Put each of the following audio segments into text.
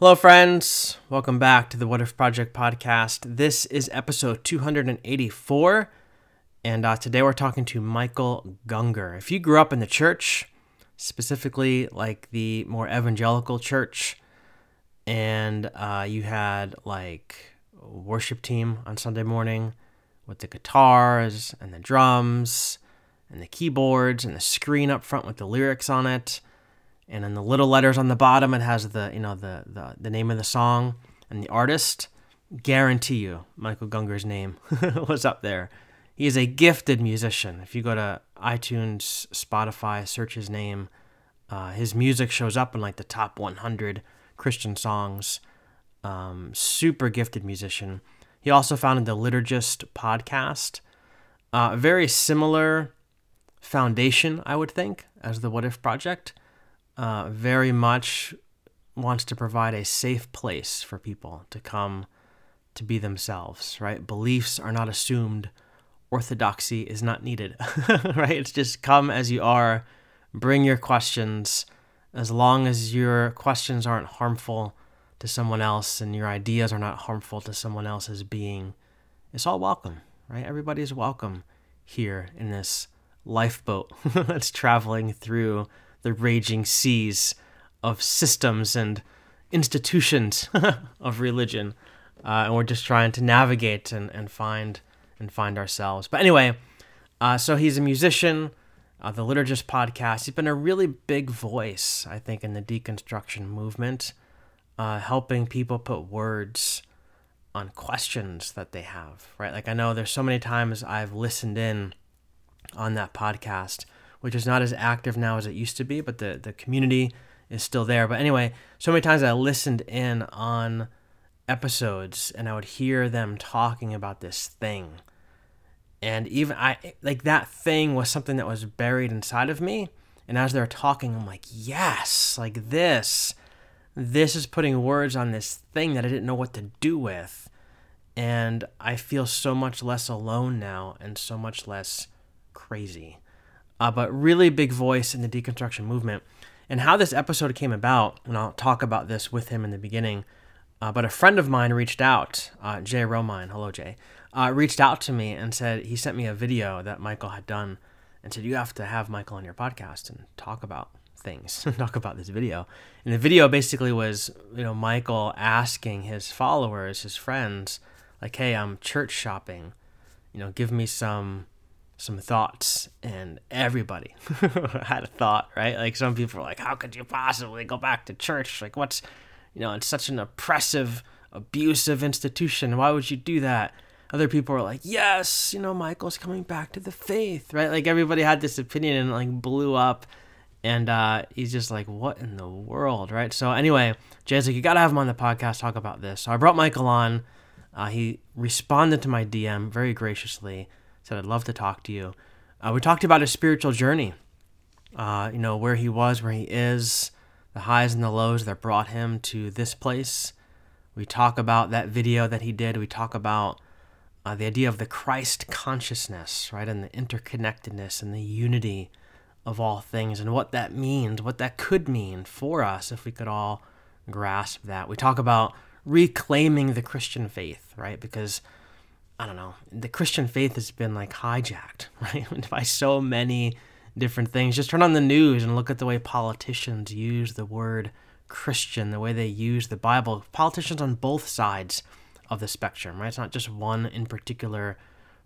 Hello, friends. Welcome back to the What If Project podcast. This is episode 284, and uh, today we're talking to Michael Gungor. If you grew up in the church, specifically like the more evangelical church, and uh, you had like a worship team on Sunday morning with the guitars and the drums and the keyboards and the screen up front with the lyrics on it and in the little letters on the bottom it has the you know the the, the name of the song and the artist. Guarantee you michael gungor's name was up there. He is a gifted musician. If you go to itunes spotify search his name uh, his music shows up in like the top 100 christian songs. Um, super gifted musician. He also founded the liturgist podcast. Uh, very similar foundation i would think as the what if project uh, very much wants to provide a safe place for people to come to be themselves, right? Beliefs are not assumed, orthodoxy is not needed, right? It's just come as you are, bring your questions. As long as your questions aren't harmful to someone else and your ideas are not harmful to someone else's being, it's all welcome, right? Everybody's welcome here in this lifeboat that's traveling through the raging seas of systems and institutions of religion. Uh, and we're just trying to navigate and, and find and find ourselves. But anyway, uh, so he's a musician, uh, the Liturgist podcast. He's been a really big voice, I think, in the deconstruction movement, uh, helping people put words on questions that they have, right? Like I know there's so many times I've listened in on that podcast which is not as active now as it used to be, but the, the community is still there. But anyway, so many times I listened in on episodes and I would hear them talking about this thing. And even I like that thing was something that was buried inside of me. And as they're talking, I'm like, yes, like this. This is putting words on this thing that I didn't know what to do with. And I feel so much less alone now and so much less crazy uh, but really big voice in the deconstruction movement. And how this episode came about, and I'll talk about this with him in the beginning. Uh, but a friend of mine reached out, uh, Jay Romine, hello Jay, uh, reached out to me and said he sent me a video that Michael had done, and said you have to have Michael on your podcast and talk about things, talk about this video. And the video basically was, you know, Michael asking his followers, his friends, like, "Hey, I'm church shopping, you know, give me some." Some thoughts and everybody had a thought right? Like some people were like how could you possibly go back to church? Like what's you know it's such an oppressive abusive institution. Why would you do that? Other people were like yes you know michael's coming back to the faith right? Like everybody had this opinion and like blew up and uh, he's just like what in the world right? So anyway jay's like you gotta have him on the podcast talk about this. So i brought michael on. Uh, he responded to my dm very graciously said, I'd love to talk to you. Uh, we talked about his spiritual journey, uh, you know, where he was, where he is, the highs and the lows that brought him to this place. We talk about that video that he did. We talk about uh, the idea of the Christ consciousness, right, and the interconnectedness and the unity of all things and what that means, what that could mean for us if we could all grasp that. We talk about reclaiming the Christian faith, right, because I don't know, the Christian faith has been like hijacked, right? By so many different things. Just turn on the news and look at the way politicians use the word Christian, the way they use the Bible. Politicians on both sides of the spectrum, right? It's not just one in particular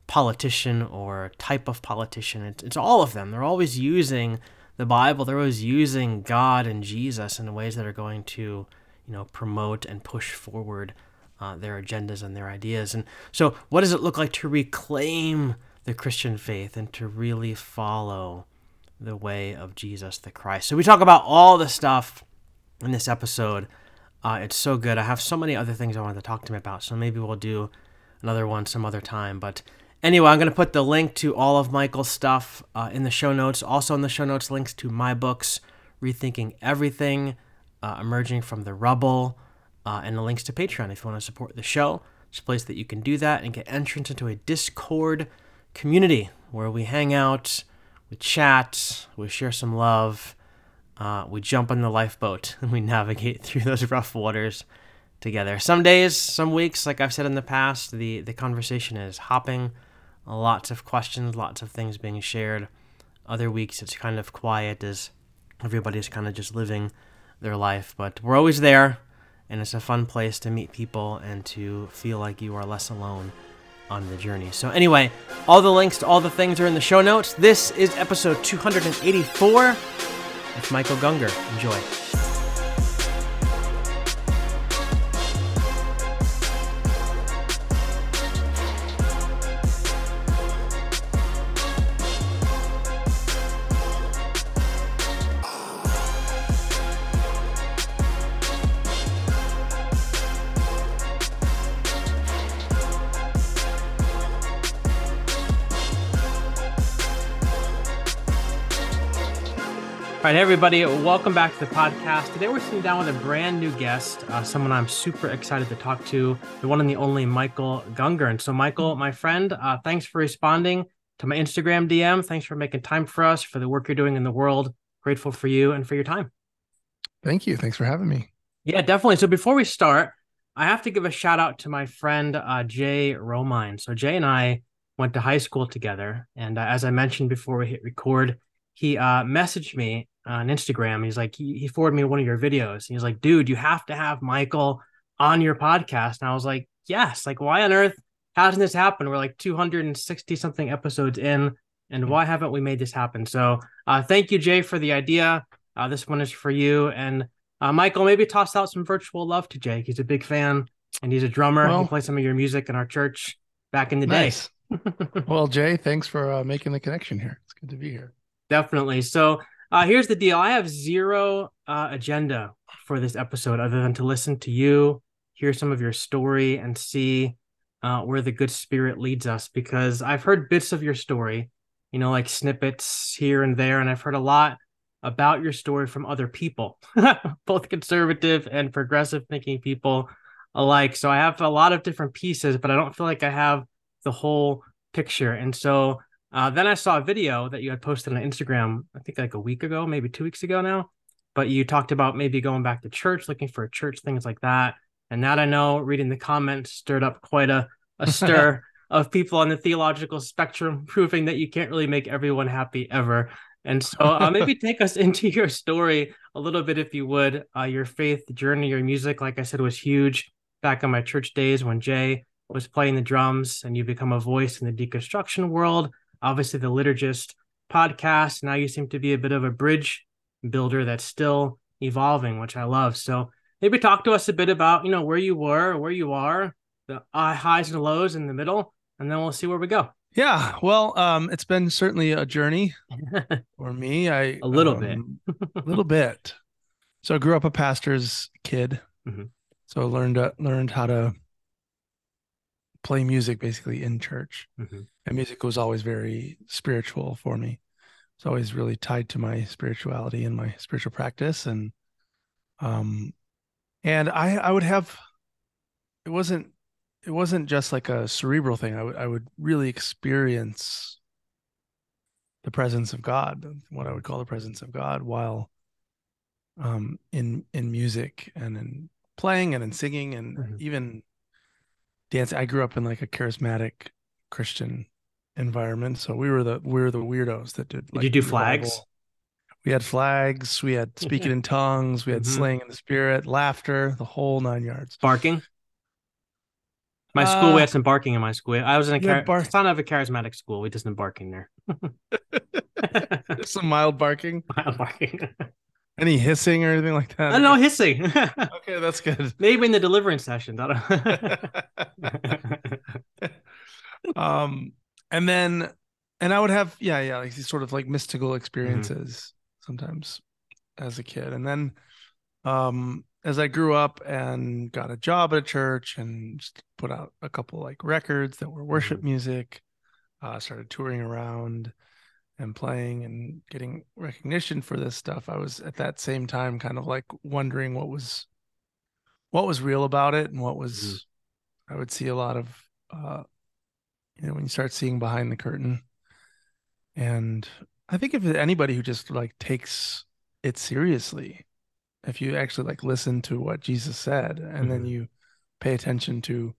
politician or type of politician. It's, it's all of them. They're always using the Bible. They're always using God and Jesus in ways that are going to, you know, promote and push forward uh, their agendas and their ideas. And so, what does it look like to reclaim the Christian faith and to really follow the way of Jesus the Christ? So, we talk about all the stuff in this episode. Uh, it's so good. I have so many other things I wanted to talk to him about, so maybe we'll do another one some other time. But anyway, I'm going to put the link to all of Michael's stuff uh, in the show notes. Also, in the show notes, links to my books, Rethinking Everything, uh, Emerging from the Rubble uh, and the links to Patreon if you want to support the show. It's a place that you can do that and get entrance into a Discord community where we hang out, we chat, we share some love, uh, we jump on the lifeboat and we navigate through those rough waters together. Some days, some weeks, like I've said in the past, the, the conversation is hopping, lots of questions, lots of things being shared. Other weeks, it's kind of quiet as everybody's kind of just living their life. But we're always there, and it's a fun place to meet people and to feel like you are less alone on the journey. So, anyway, all the links to all the things are in the show notes. This is episode 284 with Michael Gungor. Enjoy. Right, hey everybody, welcome back to the podcast. Today we're sitting down with a brand new guest, uh, someone I'm super excited to talk to, the one and the only Michael Gungor. And so, Michael, my friend, uh, thanks for responding to my Instagram DM. Thanks for making time for us, for the work you're doing in the world. Grateful for you and for your time. Thank you. Thanks for having me. Yeah, definitely. So before we start, I have to give a shout out to my friend uh, Jay Romine. So Jay and I went to high school together, and uh, as I mentioned before we hit record, he uh, messaged me on Instagram. He's like, he, he forwarded me one of your videos. He's like, dude, you have to have Michael on your podcast. And I was like, yes. Like, why on earth hasn't this happened? We're like 260 something episodes in, and hmm. why haven't we made this happen? So, uh, thank you, Jay, for the idea. Uh, this one is for you. And uh, Michael, maybe toss out some virtual love to Jake. He's a big fan and he's a drummer. Well, he plays some of your music in our church back in the nice. day. well, Jay, thanks for uh, making the connection here. It's good to be here. Definitely. So, uh, here's the deal. I have zero uh, agenda for this episode other than to listen to you, hear some of your story, and see uh, where the good spirit leads us. Because I've heard bits of your story, you know, like snippets here and there, and I've heard a lot about your story from other people, both conservative and progressive thinking people alike. So I have a lot of different pieces, but I don't feel like I have the whole picture. And so uh, then I saw a video that you had posted on Instagram, I think like a week ago, maybe two weeks ago now. But you talked about maybe going back to church, looking for a church, things like that. And that I know, reading the comments stirred up quite a, a stir of people on the theological spectrum, proving that you can't really make everyone happy ever. And so uh, maybe take us into your story a little bit, if you would. Uh, your faith journey, your music, like I said, was huge back in my church days when Jay was playing the drums and you become a voice in the deconstruction world obviously the liturgist podcast. Now you seem to be a bit of a bridge builder that's still evolving, which I love. So maybe talk to us a bit about, you know, where you were, where you are, the highs and lows in the middle, and then we'll see where we go. Yeah, well, um, it's been certainly a journey for me. I a little um, bit, a little bit. So I grew up a pastor's kid, mm-hmm. so I learned uh, learned how to play music basically in church. Mm-hmm. And music was always very spiritual for me. It's always really tied to my spirituality and my spiritual practice. And um and I I would have it wasn't it wasn't just like a cerebral thing. I would I would really experience the presence of God, what I would call the presence of God while um in in music and in playing and in singing and mm-hmm. even dance. I grew up in like a charismatic Christian environment, so we were the we were the weirdos that did. Like, did you do flags? We had flags. We had speaking in tongues. We had mm-hmm. slaying in the spirit, laughter, the whole nine yards. Barking. My school, uh, we had some barking in my school. I was in a char- bar- son of a charismatic school. We did some barking there. some mild barking. Mild barking. Any hissing or anything like that? Uh, no hissing. okay, that's good. Maybe in the deliverance session. um, and then, and I would have, yeah, yeah, like these sort of like mystical experiences mm-hmm. sometimes as a kid, and then, um, as I grew up and got a job at a church and just put out a couple like records that were worship mm-hmm. music, uh, started touring around and playing and getting recognition for this stuff, I was at that same time kind of like wondering what was what was real about it and what was mm-hmm. I would see a lot of uh you know when you start seeing behind the curtain and I think if anybody who just like takes it seriously if you actually like listen to what Jesus said and mm-hmm. then you pay attention to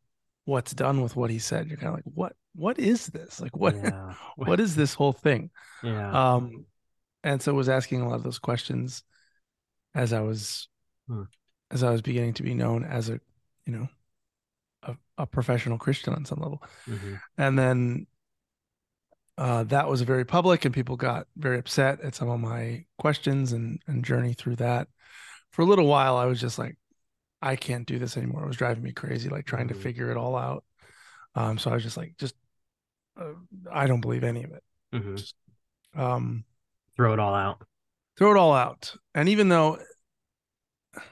what's done with what he said, you're kind of like, what what is this? Like what yeah. what is this whole thing? Yeah. Um and so was asking a lot of those questions as I was hmm. as I was beginning to be known as a, you know, a, a professional Christian on some level. Mm-hmm. And then uh, that was very public and people got very upset at some of my questions and, and journey through that for a little while i was just like i can't do this anymore it was driving me crazy like trying mm-hmm. to figure it all out um, so i was just like just uh, i don't believe any of it mm-hmm. just, um, throw it all out throw it all out and even though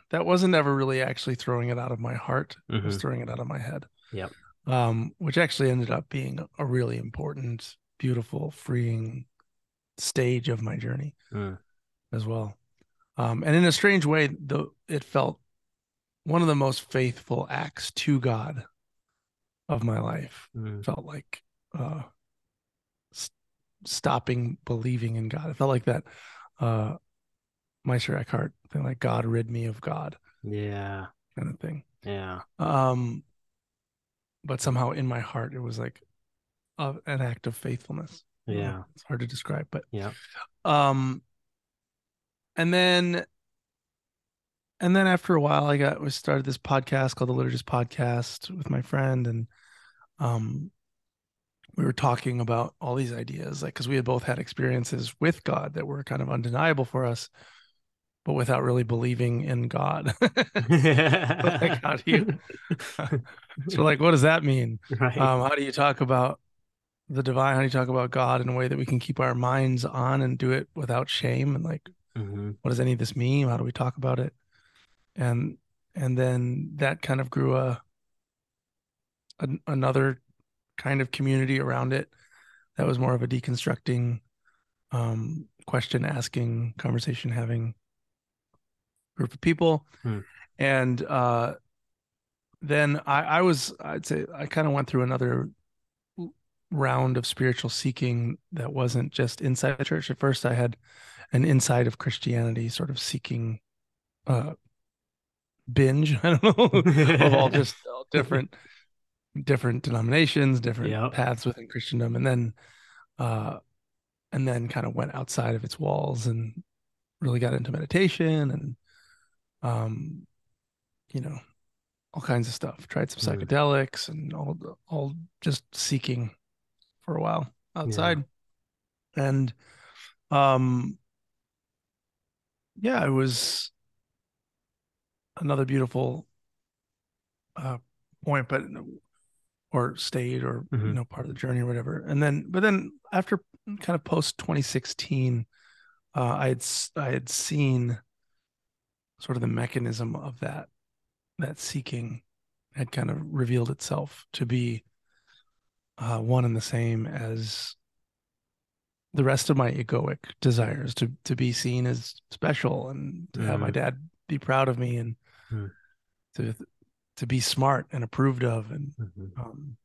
that wasn't ever really actually throwing it out of my heart mm-hmm. it was mm-hmm. throwing it out of my head yep um, which actually ended up being a really important beautiful, freeing stage of my journey mm. as well. Um, and in a strange way, the it felt one of the most faithful acts to God of my life. Mm. Felt like uh, st- stopping believing in God. It felt like that uh, Meister Eckhart thing, like God rid me of God. Yeah, kind of thing. Yeah. Um, but somehow in my heart, it was like of an act of faithfulness. Yeah. It's hard to describe, but yeah. Um and then and then after a while I got we started this podcast called the Liturgist Podcast with my friend and um we were talking about all these ideas like because we had both had experiences with God that were kind of undeniable for us but without really believing in God. like, how do you? so, like, what does that mean? Right. Um, how do you talk about the divine how do you talk about god in a way that we can keep our minds on and do it without shame and like mm-hmm. what does any of this mean how do we talk about it and and then that kind of grew a, a another kind of community around it that was more of a deconstructing um question asking conversation having group of people hmm. and uh then I, I was I'd say I kind of went through another round of spiritual seeking that wasn't just inside the church. At first, I had an inside of Christianity sort of seeking uh, binge. I don't know of all just all different different denominations, different yep. paths within Christendom, and then uh, and then kind of went outside of its walls and really got into meditation and um you know all kinds of stuff tried some mm. psychedelics and all all just seeking for a while outside. Yeah. And um yeah, it was another beautiful uh point, but or state or mm-hmm. you know part of the journey or whatever. And then but then after kind of post 2016 uh I had I had seen sort of the mechanism of that that seeking had kind of revealed itself to be uh, one and the same as the rest of my egoic desires to to be seen as special and to mm. have my mm-hmm. dad be proud of me and mm. to to be smart and approved of and mm-hmm. um,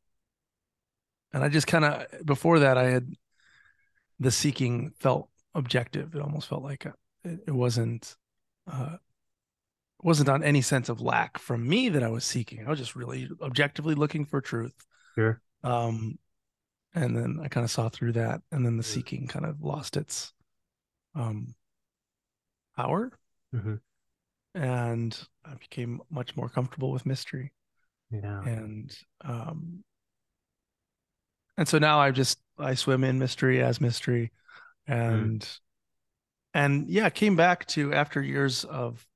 and I just kind of before that I had the seeking felt objective. It almost felt like a, it, it, wasn't uh, wasn't on any sense of lack from me that I was seeking. I was just really objectively looking for truth. Sure. Um, and then I kind of saw through that, and then the seeking kind of lost its um power, mm-hmm. And I became much more comfortable with mystery. Yeah, and um, and so now I just I swim in mystery as mystery, and mm. and yeah, came back to after years of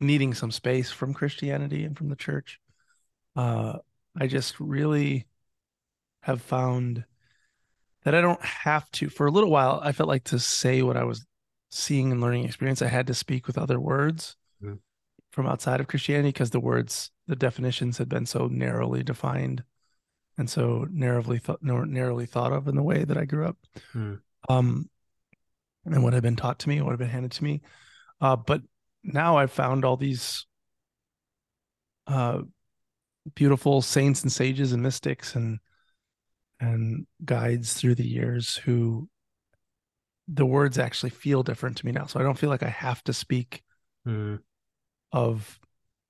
needing some space from Christianity and from the church. Uh, I just really have found that I don't have to. For a little while, I felt like to say what I was seeing and learning experience, I had to speak with other words. From outside of Christianity because the words, the definitions had been so narrowly defined and so narrowly thought, narrowly thought of in the way that I grew up. Mm. Um, and what had been taught to me, what had been handed to me. Uh, but now I've found all these uh, beautiful saints and sages and mystics and and guides through the years who the words actually feel different to me now. So I don't feel like I have to speak mm. Of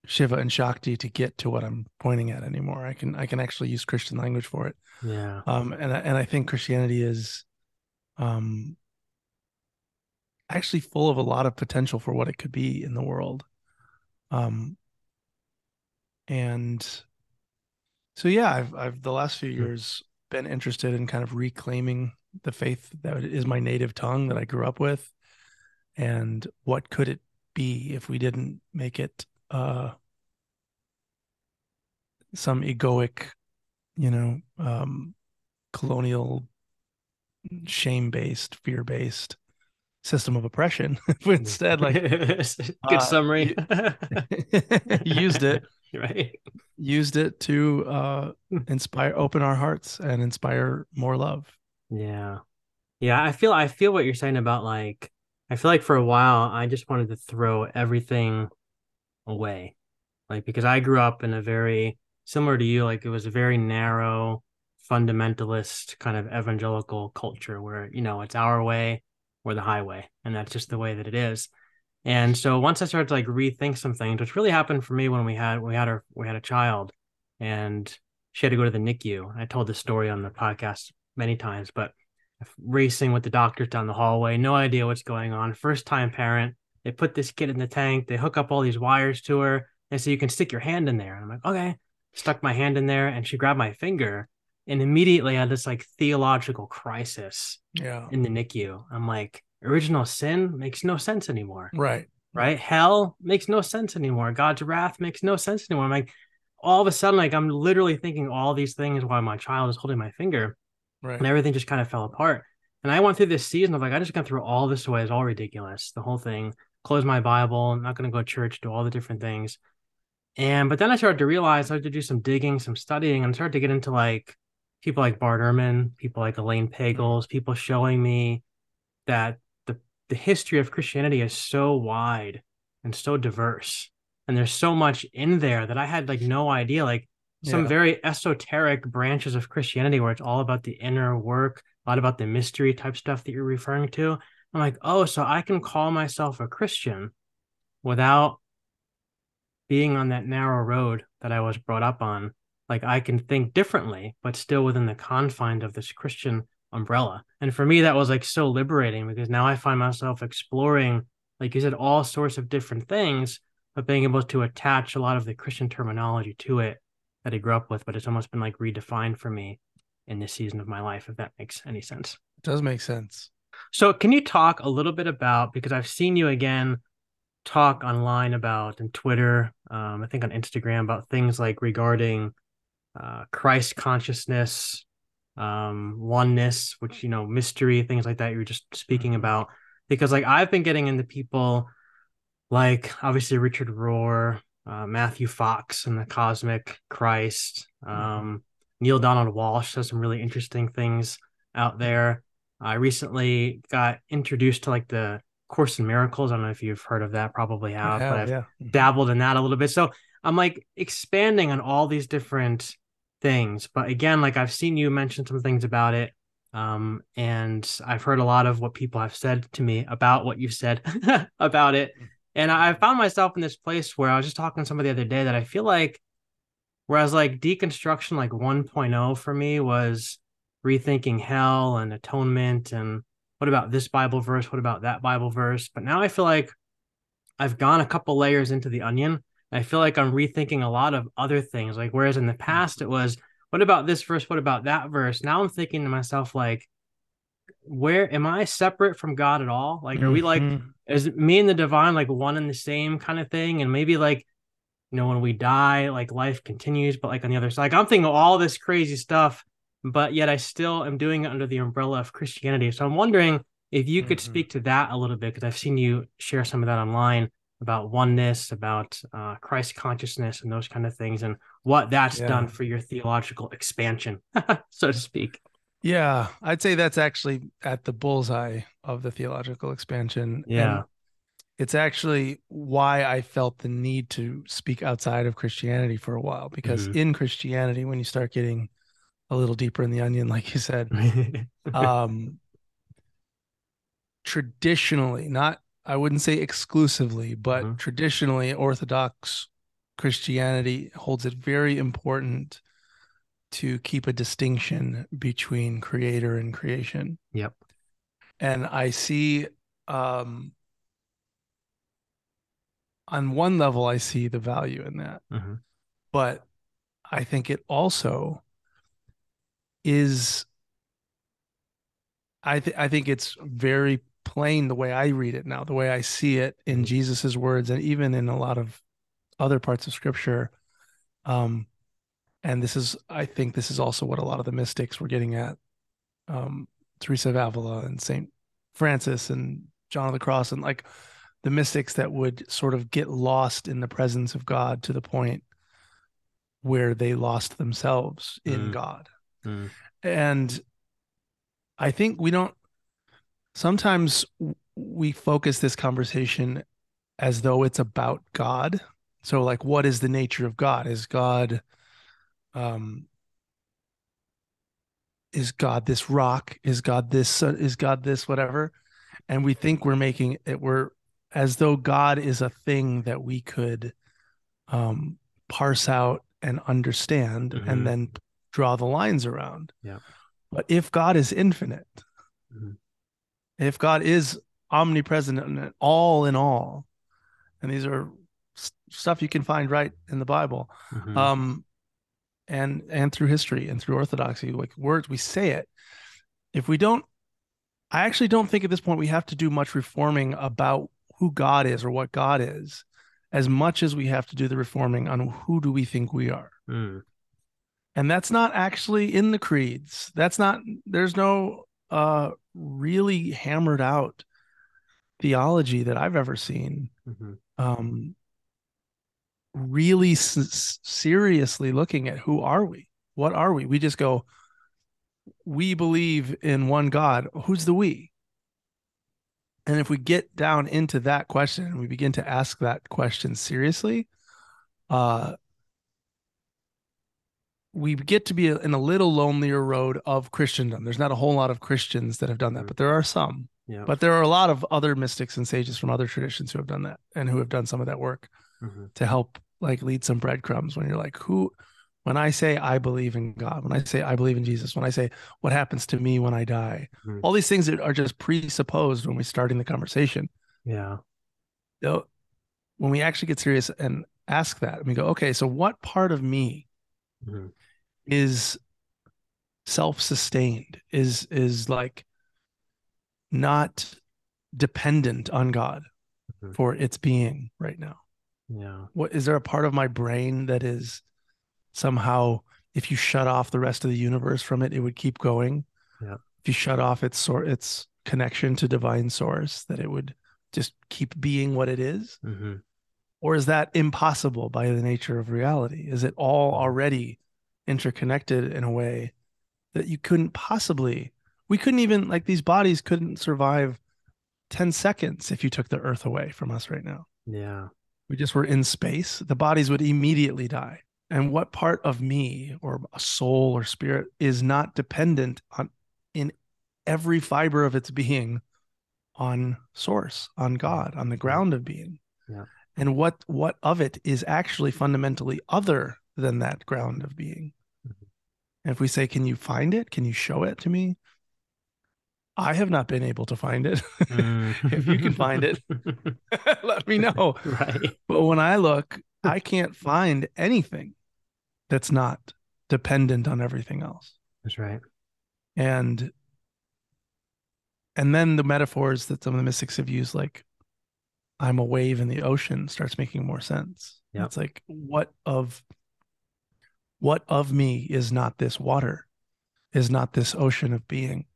Shiva and Shakti to get to what I'm pointing at anymore. I can I can actually use Christian language for it. Yeah. Um and and I think Christianity is um actually full of a lot of potential for what it could be in the world. Um and so yeah, I've I've the last few hmm. years been interested in kind of reclaiming the faith that is my native tongue that I grew up with and what could it be if we didn't make it uh some egoic you know um colonial shame based fear based system of oppression. Instead like good uh, summary. used it. Right. Used it to uh inspire open our hearts and inspire more love. Yeah. Yeah i feel i feel what you're saying about like i feel like for a while i just wanted to throw everything away. Like because i grew up in a very similar to you like it was a very narrow fundamentalist kind of evangelical culture where you know it's our way or the highway and that's just the way that it is. And so once i started to like rethink some things which really happened for me when we had we had our we had a child and she had to go to the nicu i told this story on the podcast many times but racing with the doctors down the hallway no idea what's going on first time parent they put this kid in the tank they hook up all these wires to her and so you can stick your hand in there and i'm like okay stuck my hand in there and she grabbed my finger and immediately I had this like theological crisis yeah. in the NICU. I'm like, original sin makes no sense anymore. Right. Right. Hell makes no sense anymore. God's wrath makes no sense anymore. I'm like, all of a sudden, like I'm literally thinking all these things while my child is holding my finger. Right. And everything just kind of fell apart. And I went through this season of like, I just got through all this away. It's all ridiculous. The whole thing. Close my Bible. I'm not going to go to church, do all the different things. And but then I started to realize I had to do some digging, some studying, and started to get into like people like Bart Ehrman, people like Elaine mm-hmm. Pagels, people showing me that the the history of Christianity is so wide and so diverse. And there's so much in there that I had like no idea. Like some yeah. very esoteric branches of Christianity where it's all about the inner work, a lot about the mystery type stuff that you're referring to. I'm like, oh, so I can call myself a Christian without being on that narrow road that I was brought up on like I can think differently, but still within the confines of this Christian umbrella. And for me, that was like so liberating because now I find myself exploring, like you said, all sorts of different things, but being able to attach a lot of the Christian terminology to it that I grew up with. But it's almost been like redefined for me in this season of my life, if that makes any sense. It does make sense. So, can you talk a little bit about because I've seen you again talk online about and Twitter, um, I think on Instagram about things like regarding uh, Christ consciousness, um, oneness, which you know, mystery, things like that. You were just speaking mm-hmm. about because like I've been getting into people like obviously Richard Rohr, uh, Matthew Fox, and the Cosmic Christ. Mm-hmm. Um, Neale Donald Walsch has some really interesting things out there. I recently got introduced to like the Course in Miracles. I don't know if you've heard of that, probably have, have but I've yeah. Mm-hmm. dabbled in that a little bit. So I'm like expanding on all these different things. But again, like I've seen you mention some things about it. Um, and I've heard a lot of what people have said to me about what you've said about it. And I found myself in this place where I was just talking to somebody the other day that I feel like, whereas like deconstruction, like 1.0 for me was rethinking hell and atonement and what about this Bible verse? What about that Bible verse? But now I feel like I've gone a couple layers into the onion I feel like I'm rethinking a lot of other things. Like, whereas in the past it was, what about this verse? What about that verse? Now I'm thinking to myself, like, where am I separate from God at all? Like, are we like, mm-hmm. Is me and the divine like one and the same kind of thing? And maybe like, you know, when we die, like life continues, but like on the other side, like I'm thinking all this crazy stuff, but yet I still am doing it under the umbrella of Christianity. So I'm wondering if you could mm-hmm. speak to that a little bit, because I've seen you share some of that online about oneness, about uh, Christ consciousness, and those kind of things, and what that's yeah. done for your theological expansion, so to speak. Yeah, I'd say that's actually at the bullseye of the theological expansion. Yeah. And it's actually why I felt the need to speak outside of Christianity for a while, because mm-hmm. in Christianity, when you start getting a little deeper in the onion, like you said, um, traditionally, not I wouldn't say exclusively, but mm-hmm. traditionally Orthodox Christianity holds it very important to keep a distinction between creator and creation. Yep. And I see um on one level I see the value in that. Mm-hmm. But I think it also is I th- I think it's very plain the way I read it now, the way I see it in mm-hmm. Jesus's words and even in a lot of other parts of scripture. Um, and this is, I think, this is also what a lot of the mystics were getting at. Um, Teresa of Avila and Saint Francis and John of the Cross and like the mystics that would sort of get lost in the presence of God to the point where they lost themselves in mm. God. Mm. And I think we don't sometimes we focus this conversation as though it's about God. So like what is the nature of God? Is God um is God this rock? Is God this uh, is God this whatever? And we think we're making it we're as though God is a thing that we could um parse out and understand mm-hmm. and then draw the lines around. Yeah. But if God is infinite, mm-hmm if God is omnipresent and all in all, and these are stuff you can find right in the Bible, mm-hmm. um, and and through history and through orthodoxy, like words we say it. If we don't, I actually don't think at this point we have to do much reforming about who God is or what God is, as much as we have to do the reforming on who do we think we are. Mm. And that's not actually in the creeds. That's not. There's no uh really hammered out theology that I've ever seen. Mm-hmm. Um, really s- seriously looking at who are we? What are we? We just go, we believe in one God. Who's the we? And if we get down into that question and we begin to ask that question seriously, uh, we get to be in a little lonelier road of Christendom. There's not a whole lot of Christians that have done that, mm. but there are some. Yeah. But there are a lot of other mystics and sages from other traditions who have done that and who have done some of that work mm-hmm. to help like lead some breadcrumbs when you're like, who when I say I believe in God, when I say I believe in Jesus, when I say what happens to me when I die, mm-hmm. all these things that are just presupposed when we're starting the conversation. Yeah. So when we actually get serious and ask that, and we go, okay, so what part of me mm-hmm is self-sustained is is like not dependent on god mm-hmm. for its being right now yeah what is there a part of my brain that is somehow if you shut off the rest of the universe from it it would keep going yeah if you shut off its sort its connection to divine source that it would just keep being what it is? Mm-hmm. or is that impossible by the nature of reality is it all mm-hmm. already interconnected in a way that you couldn't possibly we couldn't even like these bodies couldn't survive 10 seconds if you took the earth away from us right now yeah we just were in space the bodies would immediately die. And what part of me or a soul or spirit is not dependent on in every fiber of its being on source on god on the ground of being? Yeah. And what what of it is actually fundamentally other than that ground of being? Mm-hmm. And if we say, Can you find it? Can you show it to me? I have not been able to find it. Mm. if you can find it, let me know. Right. But when I look, I can't find anything that's not dependent on everything else. That's right. And and then the metaphors that some of the mystics have used, like I'm a wave in the ocean, starts making more sense. Yeah. It's like what of what of me is not this water, is not this ocean of being?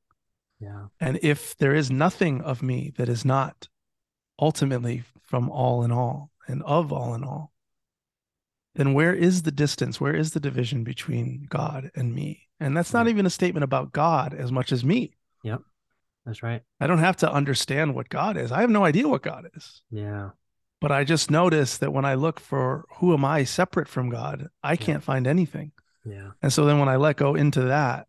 Yeah. And if there is nothing of me that is not ultimately from all in all and of all in all, then where is the distance? Where is the division between God and me? And that's not even a statement about God as much as me. Yep. That's right. I don't have to understand what God is. I have no idea what God is. Yeah. But I just notice that when I look for who am I separate from God, I can't find anything. Yeah. And so then when I let go into that,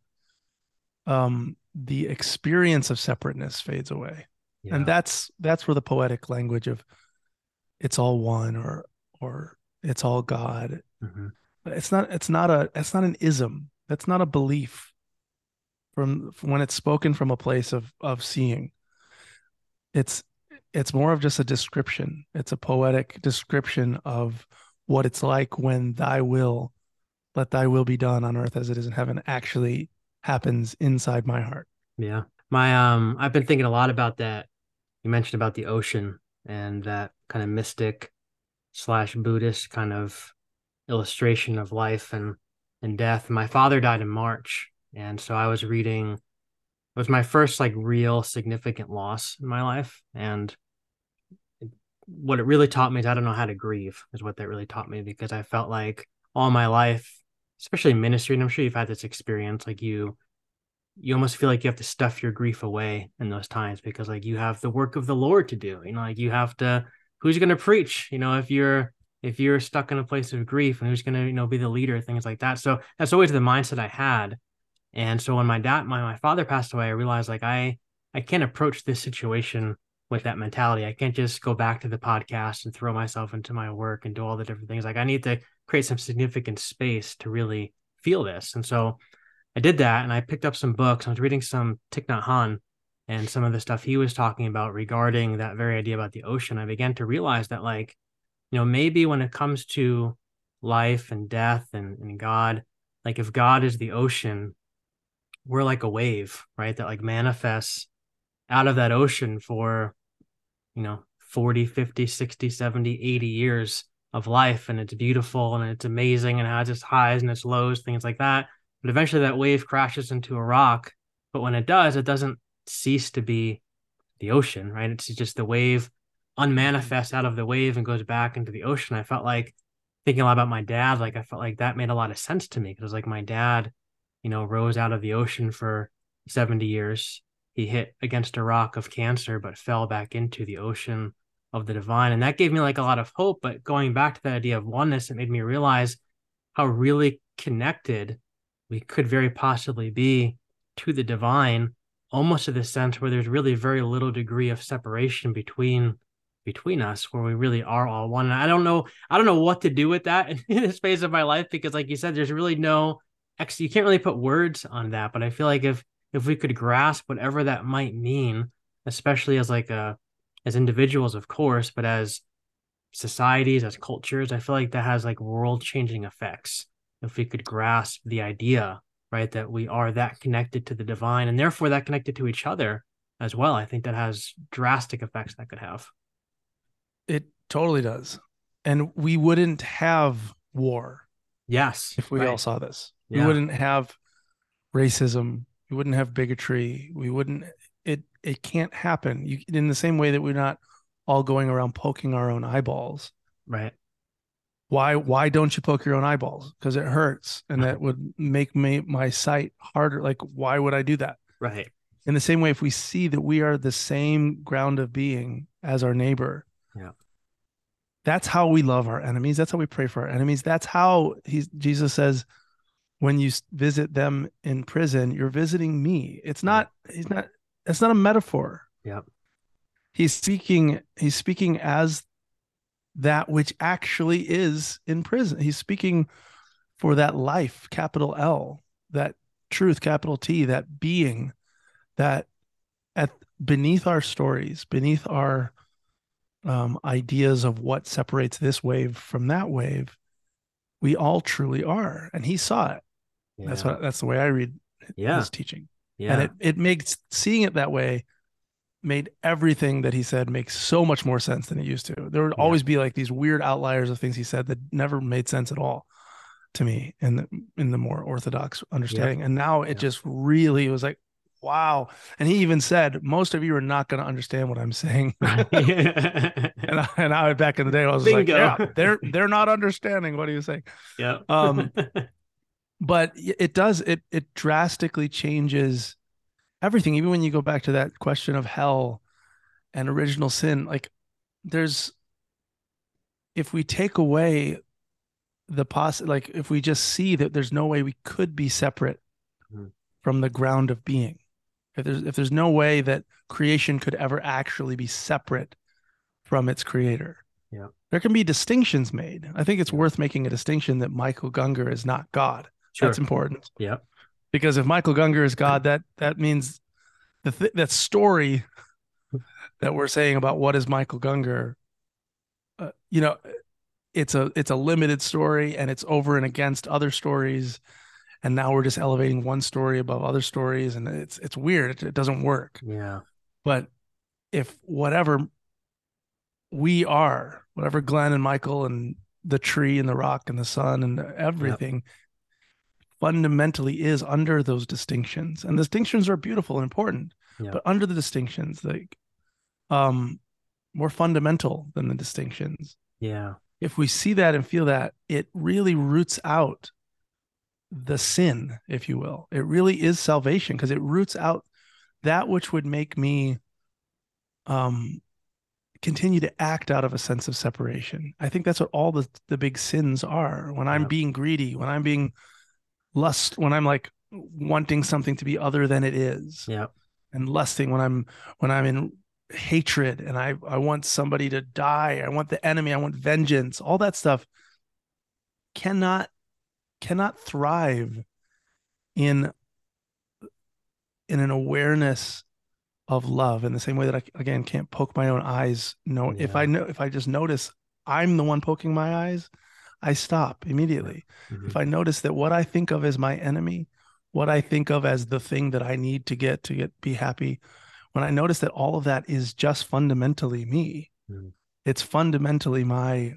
um, the experience of separateness fades away. yeah. and that's that's where the poetic language of it's all one or or it's all god mm-hmm. it's not it's not a it's not an ism that's not a belief from, from when it's spoken from a place of of seeing it's it's more of just a description it's a poetic description of what it's like when thy will let thy will be done on earth as it is in heaven actually happens inside my heart. Yeah. My um i've been thinking a lot about that. You mentioned about the ocean and that kind of mystic slash buddhist kind of illustration of life and and death. My father died in march and so i was reading it was my first like real significant loss in my life. And what it really taught me is i don't know how to grieve is what that really taught me because i felt like all my life especially ministry and i'm sure you've had this experience like you you almost feel like you have to stuff your grief away in those times because like you have the work of the lord to do you know like you have to who's going to preach you know if you're if you're stuck in a place of grief and who's going to you know be the leader things like that. So that's always the mindset i had. And so when my dad my, my father passed away i realized like i i can't approach this situation with that mentality. I can't just go back to the podcast and throw myself into my work and do all the different things. Like i need to create some significant space to really feel this and so I did that and I picked up some books. I was reading some Thich Nhat Hanh and some of the stuff he was talking about regarding that very idea about the ocean. I began to realize that, like, you know, maybe when it comes to life and death and, and God, like if God is the ocean, we're like a wave, right? That like manifests out of that ocean for, you know, 40, 50, 60, 70, 80 years of life. And it's beautiful and it's amazing and has its highs and its lows, things like that. But eventually that wave crashes into a rock. But when it does, it doesn't cease to be the ocean, right? It's just the wave unmanifests out of the wave and goes back into the ocean. I felt like thinking a lot about my dad, like I felt like that made a lot of sense to me because like my dad, you know, rose out of the ocean for 70 years. He hit against a rock of cancer, but fell back into the ocean of the divine. And that gave me like a lot of hope. But going back to that idea of oneness, it made me realize how really connected we could very possibly be to the divine almost to the sense where there's really very little degree of separation between between us where we really are all one and i don't know i don't know what to do with that in, the space of my life because like you said there's really no ex you can't really put words on that but i feel like if if we could grasp whatever that might mean especially as like a as individuals of course but as societies as cultures i feel like that has like world changing effects if we could grasp the idea, right, that we are that connected to the divine and therefore that connected to each other as well, I think that has drastic effects that could have. It totally does. And we wouldn't have war. Yes. If we right. all saw this, yeah. we wouldn't have racism. We wouldn't have bigotry. We wouldn't, it, can't happen. You, in the same way that we're not all going around poking our own eyeballs. Right. Why why don't you poke your own eyeballs? Because it hurts and that would make me my sight harder. Like why would i do that? Right. In the same way if we see that we are the same ground of being as our neighbor yeah. that's how we love our enemies. That's how we pray for our enemies. That's how he's jesus says when you visit them in prison you're visiting me. It's not he's not it's not a metaphor yeah he's speaking he's speaking as that which actually is in prison. He's speaking for that life, capital L, that truth, capital T, that being that at beneath our stories, beneath our um, ideas of what separates this wave from that wave, we all truly are. And he saw it. Yeah. That's what that's the way I read yeah. his teaching. Yeah. And it, it makes seeing it that way made everything that he said make so much more sense than it used to. There would yeah. always be like these weird outliers of things he said that never made sense at all to me in the in the more orthodox understanding. Yeah. And now it yeah. just really was like, wow. And he even said, most of you are not going to understand what I'm saying. and I, and I back in the day, I was Bingo. like, yeah, they're they're not understanding what he was saying. Yeah. um, but it does it it drastically changes everything. Even when you go back to that question of hell and original sin like there's if we take away the poss like if we just see that there's no way we could be separate mm-hmm. from the ground of being if there's if there's no way that creation could ever actually be separate from its creator yeah. there can be distinctions made. I think it's worth making a distinction that michael gungor is not god sure. that's important. Yeah. Because if michael Gungor is god that that means the th- that story that we're saying about what is michael Gungor, uh, you know it's a it's a limited story and it's over and against other stories. And now we're just elevating one story above other stories and it's it's weird. It, it doesn't work. Yeah. But if whatever we are whatever glenn and michael and the tree and the rock and the sun and everything yep. Fundamentally is under those distinctions and distinctions are beautiful and important yep. but under the distinctions like um more fundamental than the distinctions yeah if we see that and feel that it really roots out the sin, if you will. It really is salvation because it roots out that which would make me um continue to act out of a sense of separation. I think that's what all the the big sins are. When I'm being greedy, when I'm being lust, when I'm like wanting something to be other than it is. Yeah. And lusting when I'm when I'm in hatred and I I want somebody to die. I want the enemy, I want vengeance. All that stuff cannot cannot thrive in in an awareness of love in the same way that I again can't poke my own eyes. No, yeah. if I know if I just notice I'm the one poking my eyes, I stop immediately. Mm-hmm. If I notice that what I think of as my enemy, what I think of as the thing that I need to get to get be happy, when I notice that all of that is just fundamentally me, mm-hmm. it's fundamentally my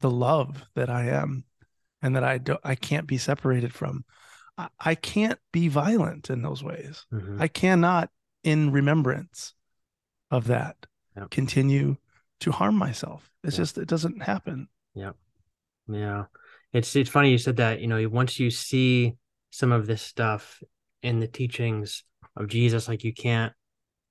the love that I am and that I don't I can't be separated from. I, I can't be violent in those ways. Mm-hmm. I cannot, in remembrance of that, yep. continue to harm myself. It's yep. just it doesn't happen. Yeah. Yeah. It's it's funny you said that, you know, once you see some of this stuff in the teachings of Jesus, like you can't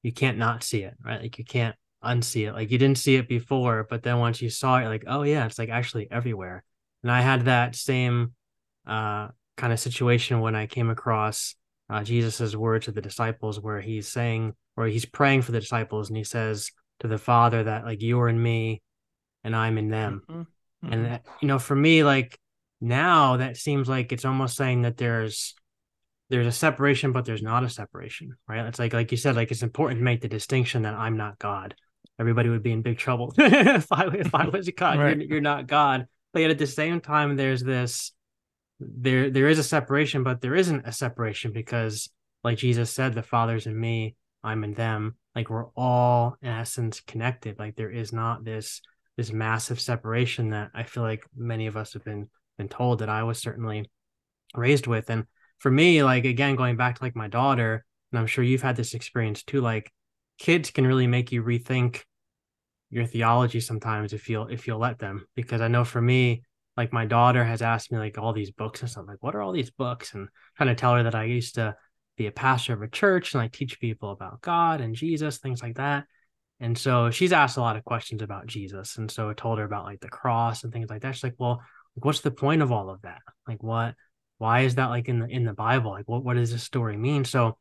you can't not see it, right? Like you can't unsee it. Like you didn't see it before, but then once you saw it, like, oh yeah, it's like actually everywhere. And I had that same uh, kind of situation when I came across uh, Jesus's word to the disciples, where he's saying, or he's praying for the disciples, and he says to the Father that like you are in me, and I'm in them. Mm-hmm. Mm-hmm. And that, you know, for me, like now that seems like it's almost saying that there's there's a separation, but there's not a separation, right? It's like like you said, like it's important to make the distinction that I'm not God. Everybody would be in big trouble if I if I was God. right. you're, you're not God but yet at the same time there's this there there is a separation but there isn't a separation because like jesus said the father's in me i'm in them like we're all in essence connected like there is not this this massive separation that i feel like many of us have been been told that i was certainly raised with. And for me like again going back to like my daughter and i'm sure you've had this experience too like kids can really make you rethink your theology sometimes if you'll if you'll let them. Because i know for me like my daughter has asked me like all these books and stuff like what are all these books? And kind of tell her that i used to be a pastor of a church and like teach people about god and jesus things like that and so she's asked a lot of questions about jesus and so i told her about like the cross and things like that she's like well what's the point of all of that like what why is that like in the in the bible like what, what does this story mean so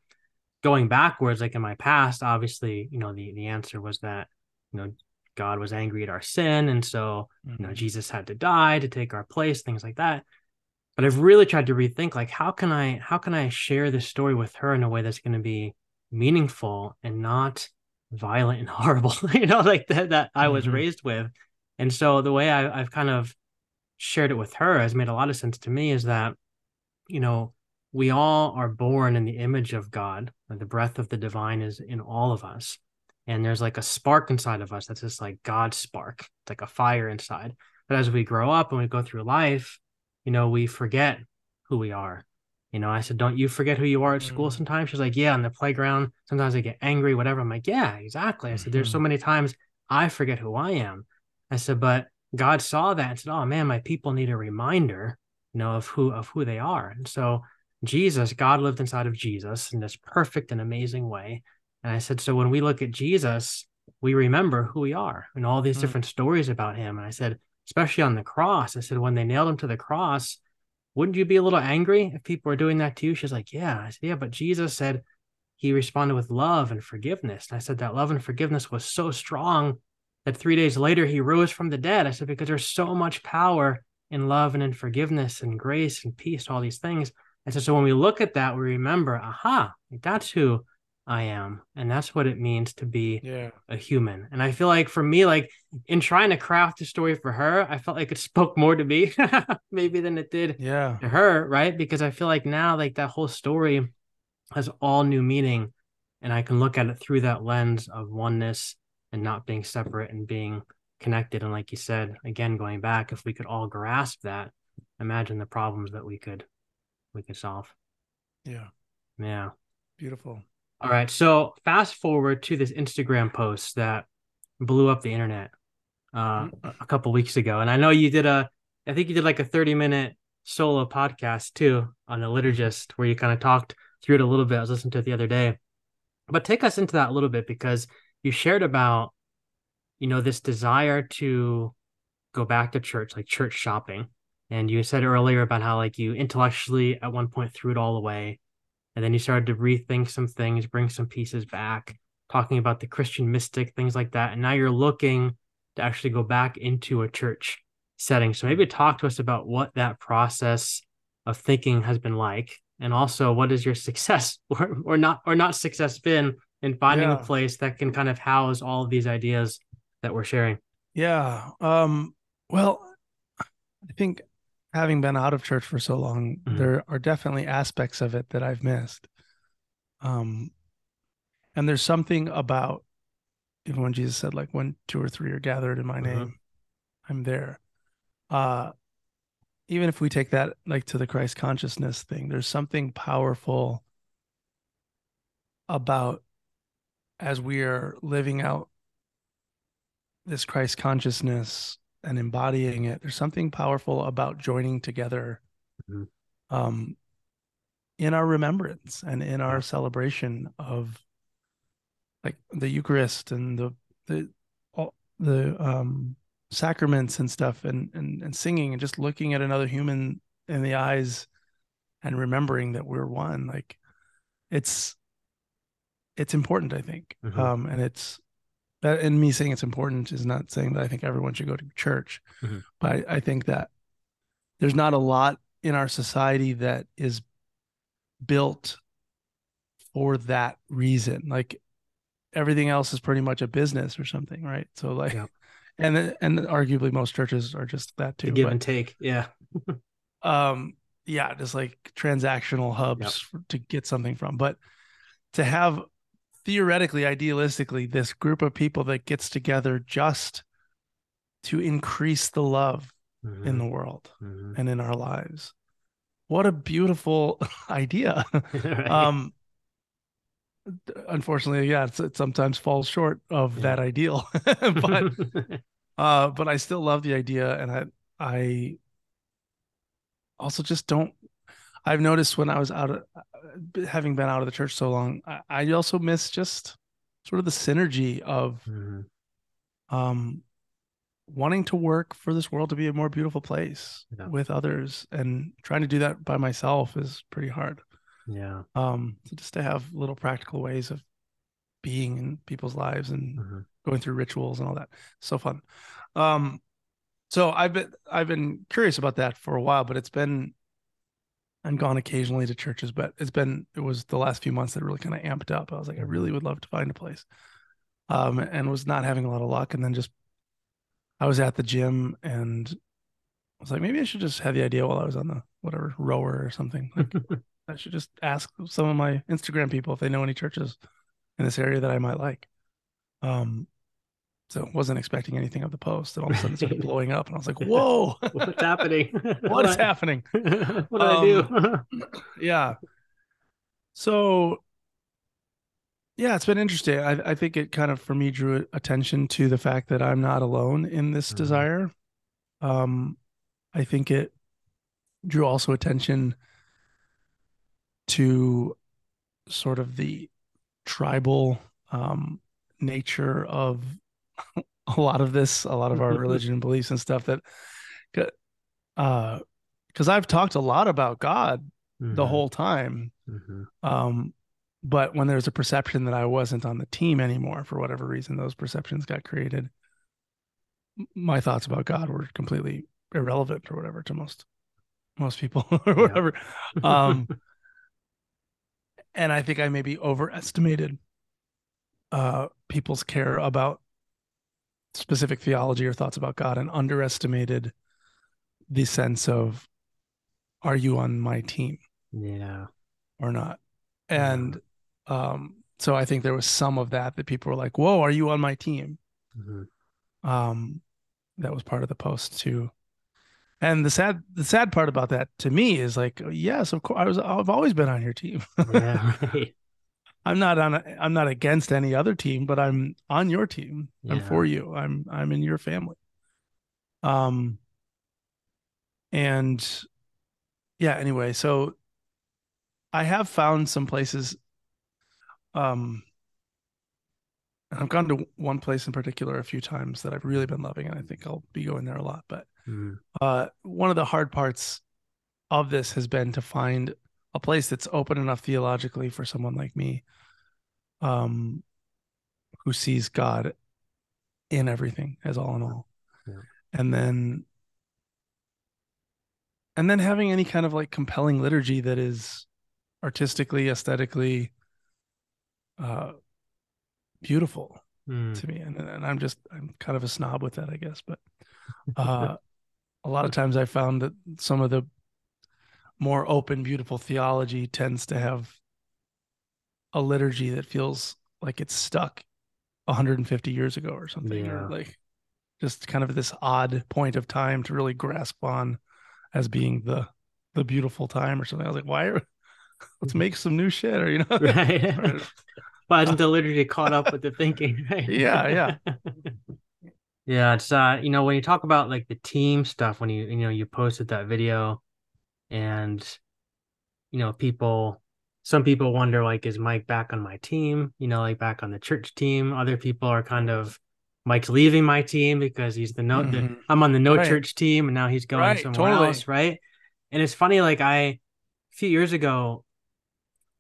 going backwards like in my past obviously you know the the answer was that you know God was angry at our sin. And so, mm-hmm. you know, mm-hmm. Jesus had to die to take our place, things like that. But I've really tried to rethink like how can I how can I share this story with her in a way that's going to be meaningful and not violent and horrible, you know, like that that I was mm-hmm. raised with. And so the way I, I've kind of shared it with her has made a lot of sense to me is that, you know, we all are born in the image of God. The breath of the divine is in all of us and there's like a spark inside of us that's just like God's spark. It's like a fire inside. But as we grow up and we go through life, you know, we forget who we are. You know, I said, Don't you forget who you are at school mm. sometimes? She's like, Yeah, on the playground. Sometimes I get angry, whatever. I'm like, Yeah, exactly. I said, There's so mm-hmm. many times I forget who I am. I said, But God saw that and said, Oh man, my people need a reminder, you know, of who of who they are. And so Jesus, God lived inside of Jesus in this perfect and amazing way. And I said, so when we look at Jesus, we remember who we are and all these mm. different stories about him. And I said, especially on the cross, I said, when they nailed him to the cross, wouldn't you be a little angry if people were doing that to you? She's like, yeah. I said, yeah, but Jesus said, he responded with love and forgiveness. And I said that love and forgiveness was so strong that three days later he rose from the dead. I said, because there's so much power in love and in forgiveness and grace and peace, all these things. I said, so when we look at that, we remember, aha, that's who I am. And that's what it means to be yeah. a human. And I feel like for me, like in trying to craft a story for her, I felt like it spoke more to me maybe than it did yeah. to her, right? Because I feel like now like that whole story has all new meaning. And I can look at it through that lens of oneness and not being separate and being connected. And like you said, again, going back, if we could all grasp that, imagine the problems that we could we could solve. Yeah. Yeah. Beautiful. All right. So fast forward to this Instagram post that blew up the internet uh, mm. a couple weeks ago, and I know you did a, I think you did like a thirty minute solo podcast too on the liturgist where you kind of talked through it a little bit. I was listening to it the other day, but take us into that a little bit because you shared about, you know, this desire to go back to church, like church shopping, and you said earlier about how like you intellectually at one point threw it all away and then you started to rethink some things, bring some pieces back, talking about the Christian mystic, things like that. And now you're looking to actually go back into a church setting. So maybe talk to us about what that process of thinking has been like, and also what is your success or, or not or not success been in finding yeah. a place that can kind of house all of these ideas that we're sharing. Yeah. Um, well, I think having been out of church for so long, mm-hmm. there are definitely aspects of it that I've missed. Um, and there's something about even when Jesus said, like, when two or three are gathered in my mm-hmm. name, I'm there. Uh, even if we take that like to the Christ consciousness thing, there's something powerful about as we are living out this Christ consciousness and embodying it. There's something powerful about joining together mm-hmm. um, in our remembrance and in our celebration of like the Eucharist and the the all the um, sacraments and stuff and, and and singing and just looking at another human in the eyes and remembering that we're one like it's it's important i think mm-hmm. um and it's that and me saying it's important is not saying that I think everyone should go to church, mm-hmm. but I, I, think that there's not a lot in our society that is built for that reason. Like everything else is pretty much a business or something, right? So like, yeah. and and arguably most churches are just that too. The give but, and take, yeah. um, yeah, just like transactional hubs for, to get something from, but to have theoretically, idealistically, this group of people that gets together just to increase the love mm-hmm. in the world mm-hmm. and in our lives. What a beautiful idea. right. Um, unfortunately, yeah, it sometimes falls short of yeah. that ideal, but uh, but I still love the idea, and I I also just don't I've noticed when I was out of having been out of the church so long, I, I also miss just sort of the synergy of mm-hmm. um wanting to work for this world to be a more beautiful place yeah. with others and trying to do that by myself is pretty hard. Yeah. Um so just to have little practical ways of being in people's lives and mm-hmm. going through rituals and all that. So fun. Um so I've been I've been curious about that for a while, but it's been and gone occasionally to churches, but it's been it was the last few months that really kind of amped up. I was like, I really would love to find a place. Um, and was not having a lot of luck. And then just I was at the gym and I was like, maybe I should just have the idea while I was on the whatever rower or something. Like I should just ask some of my Instagram people if they know any churches in this area that I might like. Um, so wasn't expecting anything of the post, and all of a sudden it started blowing up, and I was like, "Whoa, what's happening? what is happening? what did um, I do?" Yeah. So, yeah, it's been interesting. I, I think it kind of for me drew attention to the fact that I'm not alone in this mm-hmm. desire. Um, I think it drew also attention to sort of the tribal um, nature of a lot of this, a lot of our religion and beliefs and stuff that, uh, because I've talked a lot about God mm-hmm. the whole time, mm-hmm. um, but when there's a perception that I wasn't on the team anymore for whatever reason, those perceptions got created. My thoughts about God were completely irrelevant or whatever to most most people or whatever. Um, and I think I maybe overestimated uh, people's care about specific theology or thoughts about God and underestimated the sense of are you on my team? Yeah. Or not. And um, so I think there was some of that that people were like, "Whoa, are you on my team?" Mm-hmm. Um, that was part of the post too. And the sad, the sad part about that to me is like, yes, of course, I was, I've always been on your team. yeah, right. I'm not on, a, I'm not against any other team, but I'm on your team. Yeah. I'm for you. I'm, I'm in your family. Um, and yeah, anyway, so I have found some places um, And I've gone to one place in particular a few times that I've really been loving, and I think I'll be going there a lot. But mm. uh, one of the hard parts of this has been to find a place that's open enough theologically for someone like me, um, who sees God in everything as all in all, yeah. and then and then having any kind of like compelling liturgy that is artistically, aesthetically, uh, beautiful mm. to me, and, and I'm just I'm kind of a snob with that, I guess. But uh, a lot of times I found that some of the more open, beautiful theology tends to have a liturgy that feels like it's stuck 150 years ago or something, yeah. or like just kind of this odd point of time to really grasp on as being the the beautiful time or something. I was like, why are let's make some new shit or you know right. Why isn't the liturgy caught up with the thinking? Right? Yeah, yeah. yeah, it's uh, you know, when you talk about like the team stuff, when you you know you posted that video and you know, people some people wonder like, is Mike back on my team? You know, like back on the church team. Other people are kind of Mike's leaving my team because he's the no mm-hmm. the, I'm on the no right. church team and now he's going right, somewhere totally. else, right? And it's funny, like I a few years ago,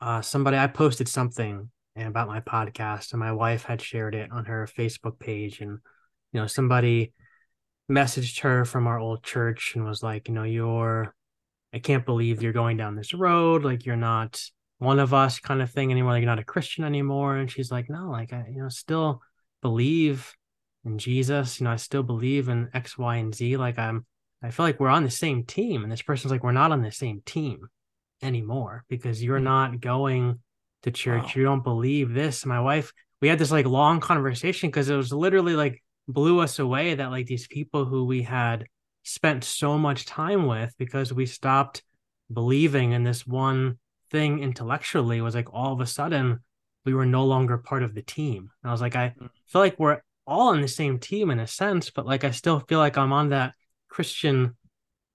uh somebody I posted something about my podcast and my wife had shared it on her facebook page and you know somebody messaged her from our old church and was like you know you're i can't believe you're going down this road like you're not one of us kind of thing anymore like you're not a christian anymore and she's like no like i you know still believe in jesus you know i still believe in x y and z like i'm i feel like we're on the same team and this person's like we're not on the same team anymore because you're mm. not going to church. Wow. You don't believe this. My wife, we had this like long conversation because it was literally like blew us away that like these people who we had spent so much time with because we stopped believing in this one thing intellectually was like all of a sudden we were no longer part of the team. And I was like, I mm. feel like we're all in the same team in a sense, but like I still feel like I'm on that Christian,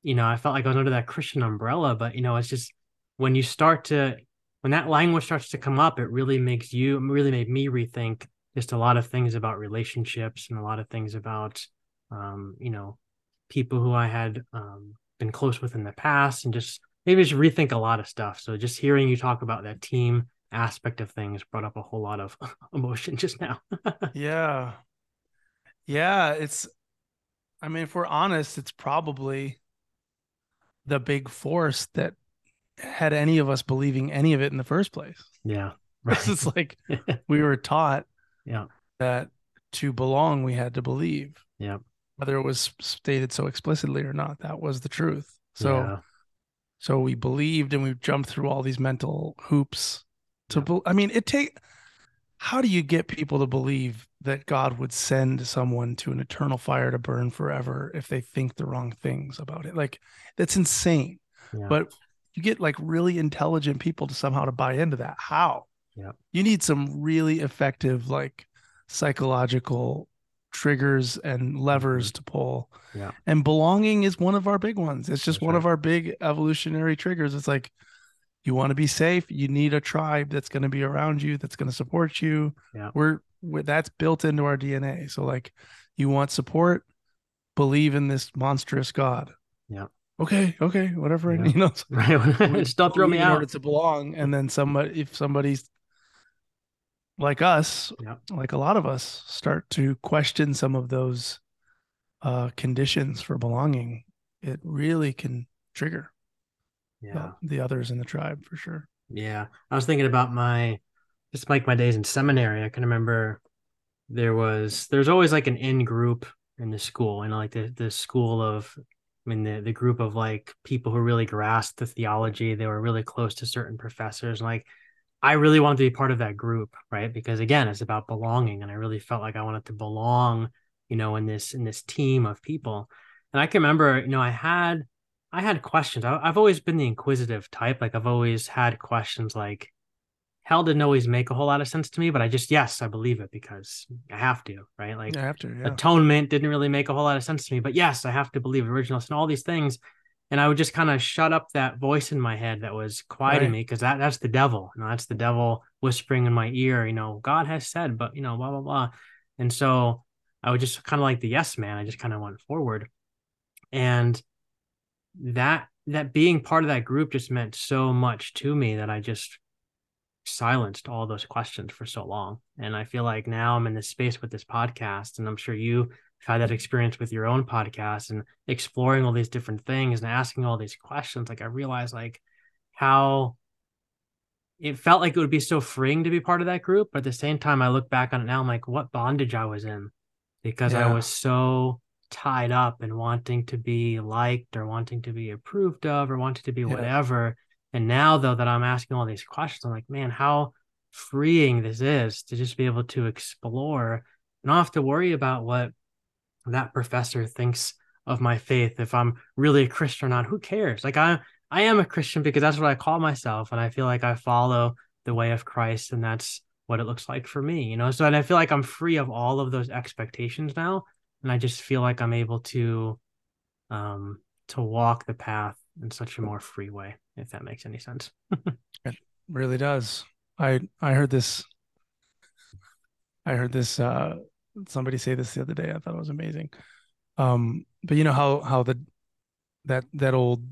you know, I felt like I was under that Christian umbrella, but you know, it's just when you start to when that language starts to come up, it really makes you really made me rethink just a lot of things about relationships and a lot of things about um, you know people who I had um, been close with in the past, and just maybe just rethink a lot of stuff. So just hearing you talk about that team aspect of things brought up a whole lot of emotion just now. yeah, yeah, it's. I mean, if we're honest, it's probably the big force that had any of us believing any of it in the first place. Yeah. Right. it's like we were taught yeah. that to belong, we had to believe. Yeah. Whether it was stated so explicitly or not, that was the truth. So, yeah. So we believed and we jumped through all these mental hoops to, be, I mean, it take, how do you get people to believe that God would send someone to an eternal fire to burn forever if they think the wrong things about it? Like that's insane. Yeah. But you get like really intelligent people to somehow to buy into that. How? Yeah. You need some really effective like psychological triggers and levers mm-hmm. to pull. Yeah. And belonging is one of our big ones. It's just that's one right. of our big evolutionary triggers. It's like you want to be safe, you need a tribe that's going to be around you, that's going to support you. Yeah. We're, we're that's built into our DNA. So like you want support, believe in this monstrous God. Yeah okay, okay, whatever. Yeah. You know, right. Just don't throw me in out. order to belong. And then somebody, if somebody's like us, yep. like a lot of us, start to question some of those uh, conditions for belonging, it really can trigger yeah. the, the others in the tribe for sure. Yeah. I was thinking about my just like my days in seminary. I can remember there was there's always like an in group in the school, you know, like the the school of I mean the the group of like people who really grasped the theology. They were really close to certain professors. And like I really wanted to be part of that group, right? Because again, it's about belonging. And I really felt like I wanted to belong, you know, in this in this team of people. And I can remember, you know, I had I had questions. I, have always been the inquisitive type. Like I've always had questions like, hell didn't always make a whole lot of sense to me, but I just, yes, I believe it because I have to, right? Like I have to, yeah. atonement didn't really make a whole lot of sense to me, but yes, I have to believe original sin, all these things. And I would just kind of shut up that voice in my head that was quieting right. me because that, that's the devil. You know, that's the devil whispering in my ear, you know, God has said, but, you know, blah, blah, blah. And so I would just kind of like the yes man. I just kind of went forward. And that that being part of that group just meant so much to me that I just silenced all those questions for so long. And I feel like now I'm in this space with this podcast, and I'm sure you had that experience with your own podcast and exploring all these different things and asking all these questions. Like I realized like how it felt like it would be so freeing to be part of that group. But at the same time, I look back on it now, I'm like, what bondage I was in because yeah. I was so tied up and wanting to be liked or wanting to be approved of or wanting to be yeah. whatever. And now though that I'm asking all these questions, I'm like, man, how freeing this is to just be able to explore and not have to worry about what that professor thinks of my faith if I'm really a Christian or not. Who cares? Like I I am a Christian because that's what I call myself. And I feel like I follow the way of Christ and that's what it looks like for me, you know. So and I feel like I'm free of all of those expectations now and I just feel like I'm able to um to walk the path in such a more free way, if that makes any sense. it really does. I I heard this I heard this uh somebody say this the other day. I thought it was amazing. Um but you know how how the that that old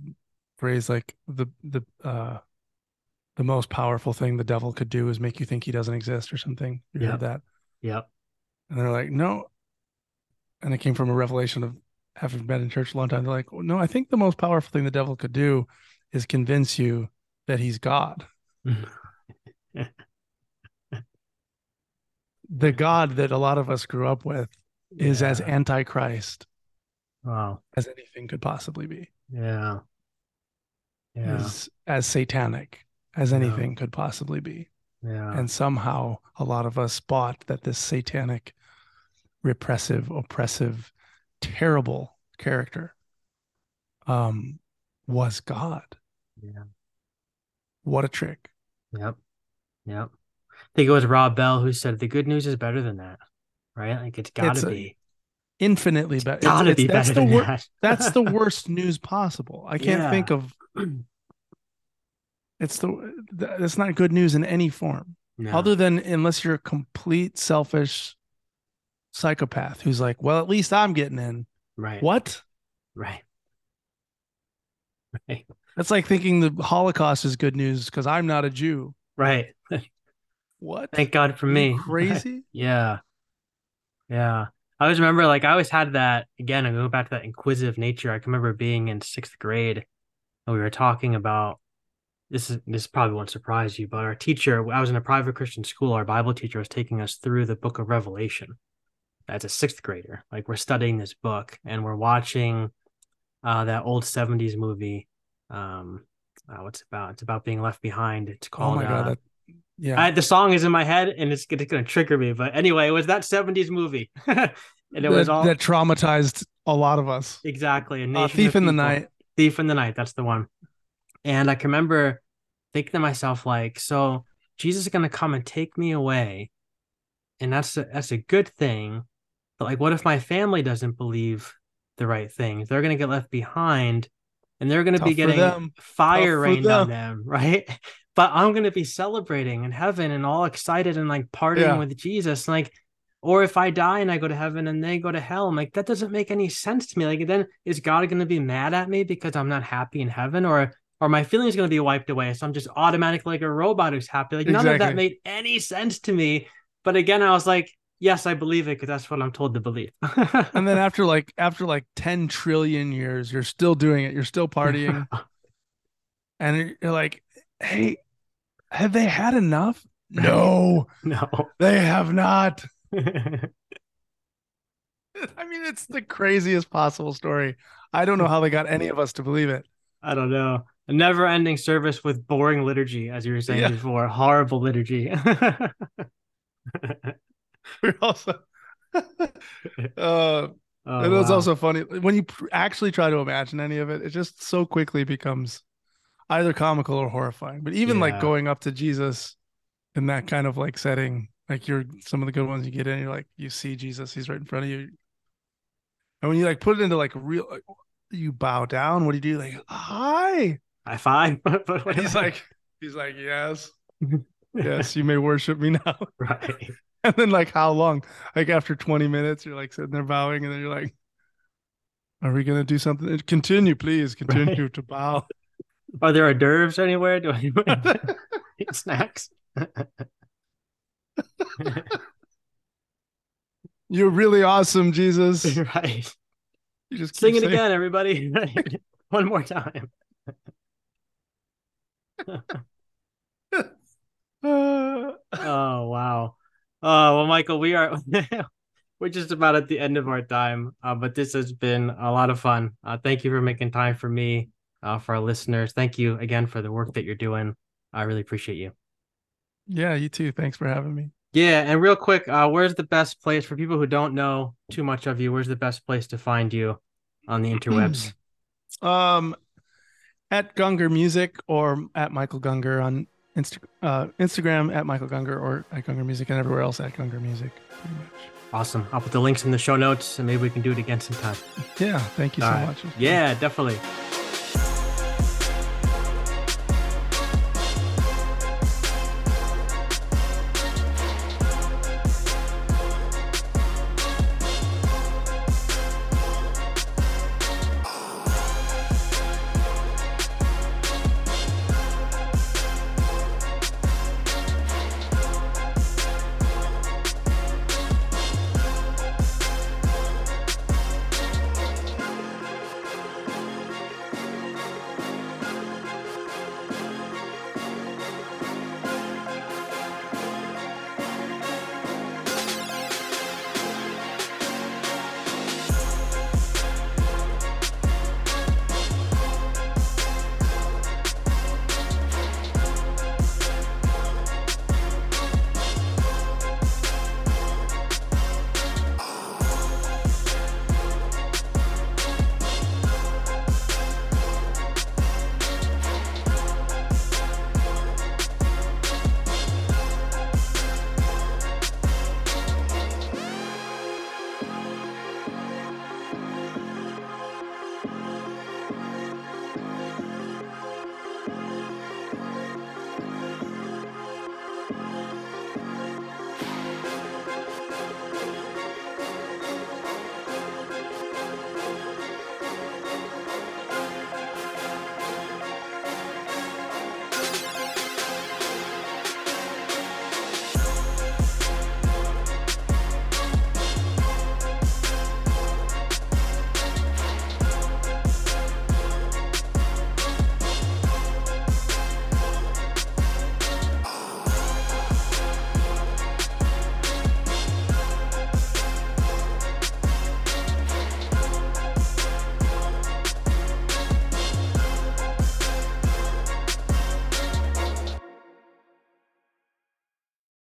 phrase like the the uh the most powerful thing the devil could do is make you think he doesn't exist or something. You yep. heard that? Yep. And they're like, no, and it came from a revelation of having been in church a long time. They're like, no, I think the most powerful thing the devil could do is convince you that he's God. the God that a lot of us grew up with yeah. is as antichrist wow. as anything could possibly be. Yeah. Yeah. Is as satanic as anything yeah. could possibly be. Yeah. And somehow a lot of us bought that this satanic repressive, oppressive, terrible character um, was God. Yeah. What a trick. Yep. Yep. I think it was Rob Bell who said the good news is better than that. Right? Like it's gotta be. Infinitely better. It's gotta it's, be that's better the wor- that. that's the worst news possible. I can't yeah. think of it's the that's not good news in any form. No. Other than unless you're a complete selfish psychopath who's like, well, at least I'm getting in. Right. What? Right. Right. That's like thinking the Holocaust is good news because I'm not a Jew. Right. what? Thank God for me. Crazy. yeah. Yeah. I always remember, like, I always had that again. I go back to that inquisitive nature. I can remember being in sixth grade and we were talking about this is this probably won't surprise you, but our teacher, I was in a private Christian school, our Bible teacher was taking us through the book of Revelation as a sixth grader. Like we're studying this book and we're watching uh, that old 70s movie. Um, uh, what's about? It's about being left behind. It's called. Oh my god! Uh, that, yeah. I, the song is in my head and it's, it's going to trigger me. But anyway, it was that 70s movie, and it that, was all that traumatized a lot of us. Exactly. A uh, Thief in the Night. Thief in the Night. That's the one. And I can remember thinking to myself, like, so Jesus is going to come and take me away, and that's a, that's a good thing but like, what if my family doesn't believe the right things? They're going to get left behind and they're going to be getting fire Tough rained on them, right? But I'm going to be celebrating in heaven and all excited and like partying yeah. with Jesus. Like, or if I die and I go to heaven and they go to hell, I'm like, that doesn't make any sense to me. Like, then is God going to be mad at me because I'm not happy in heaven? Or or my feelings going to be wiped away. So I'm just automatically like a robot who's happy. Like none of that made any sense to me. But again, I was like, yes, I believe it because that's what I'm told to believe. and then after like after like 10 trillion years, you're still doing it. You're still partying. and you're like, hey, have they had enough? No, no, they have not. I mean, it's the craziest possible story. I don't know how they got any of us to believe it. I don't know. A never ending service with boring liturgy, as you were saying yeah. before. Horrible liturgy. we're also uh, oh, it was wow. also funny when you actually try to imagine any of it it just so quickly becomes either comical or horrifying but even yeah. like going up to jesus in that kind of like setting like you're some of the good ones you get in you're like you see jesus he's right in front of you and when you like put it into like real like, you bow down what do you do like hi high five he's like he's like yes yes you may worship me now right and then like how long? Like after 20 minutes, you're like sitting there bowing, and then you're like, Are we gonna do something? Continue, please. Continue right. to bow. Are there hors d'oeuvres anywhere? Do I eat snacks? You're really awesome, Jesus. Right. You just sing it saying... again, everybody. One more time. oh wow. Oh well, Michael, we are we're just about at the end of our time, uh, but this has been a lot of fun. Uh, thank you for making time for me, uh, for our listeners. Thank you again for the work that you're doing. I really appreciate you. Yeah, you too. Thanks for having me. Yeah, and real quick, uh, where's the best place for people who don't know too much of you? Where's the best place to find you on the interwebs? um, at Gungor Music or at Michael Gungor on Insta- uh, Instagram at Michael Gungor or at Gungor Music and everywhere else at Gungor Music, pretty much. Awesome. I'll put the links in the show notes and maybe we can do it again sometime. Yeah. Thank you All so right. much. Yeah, definitely.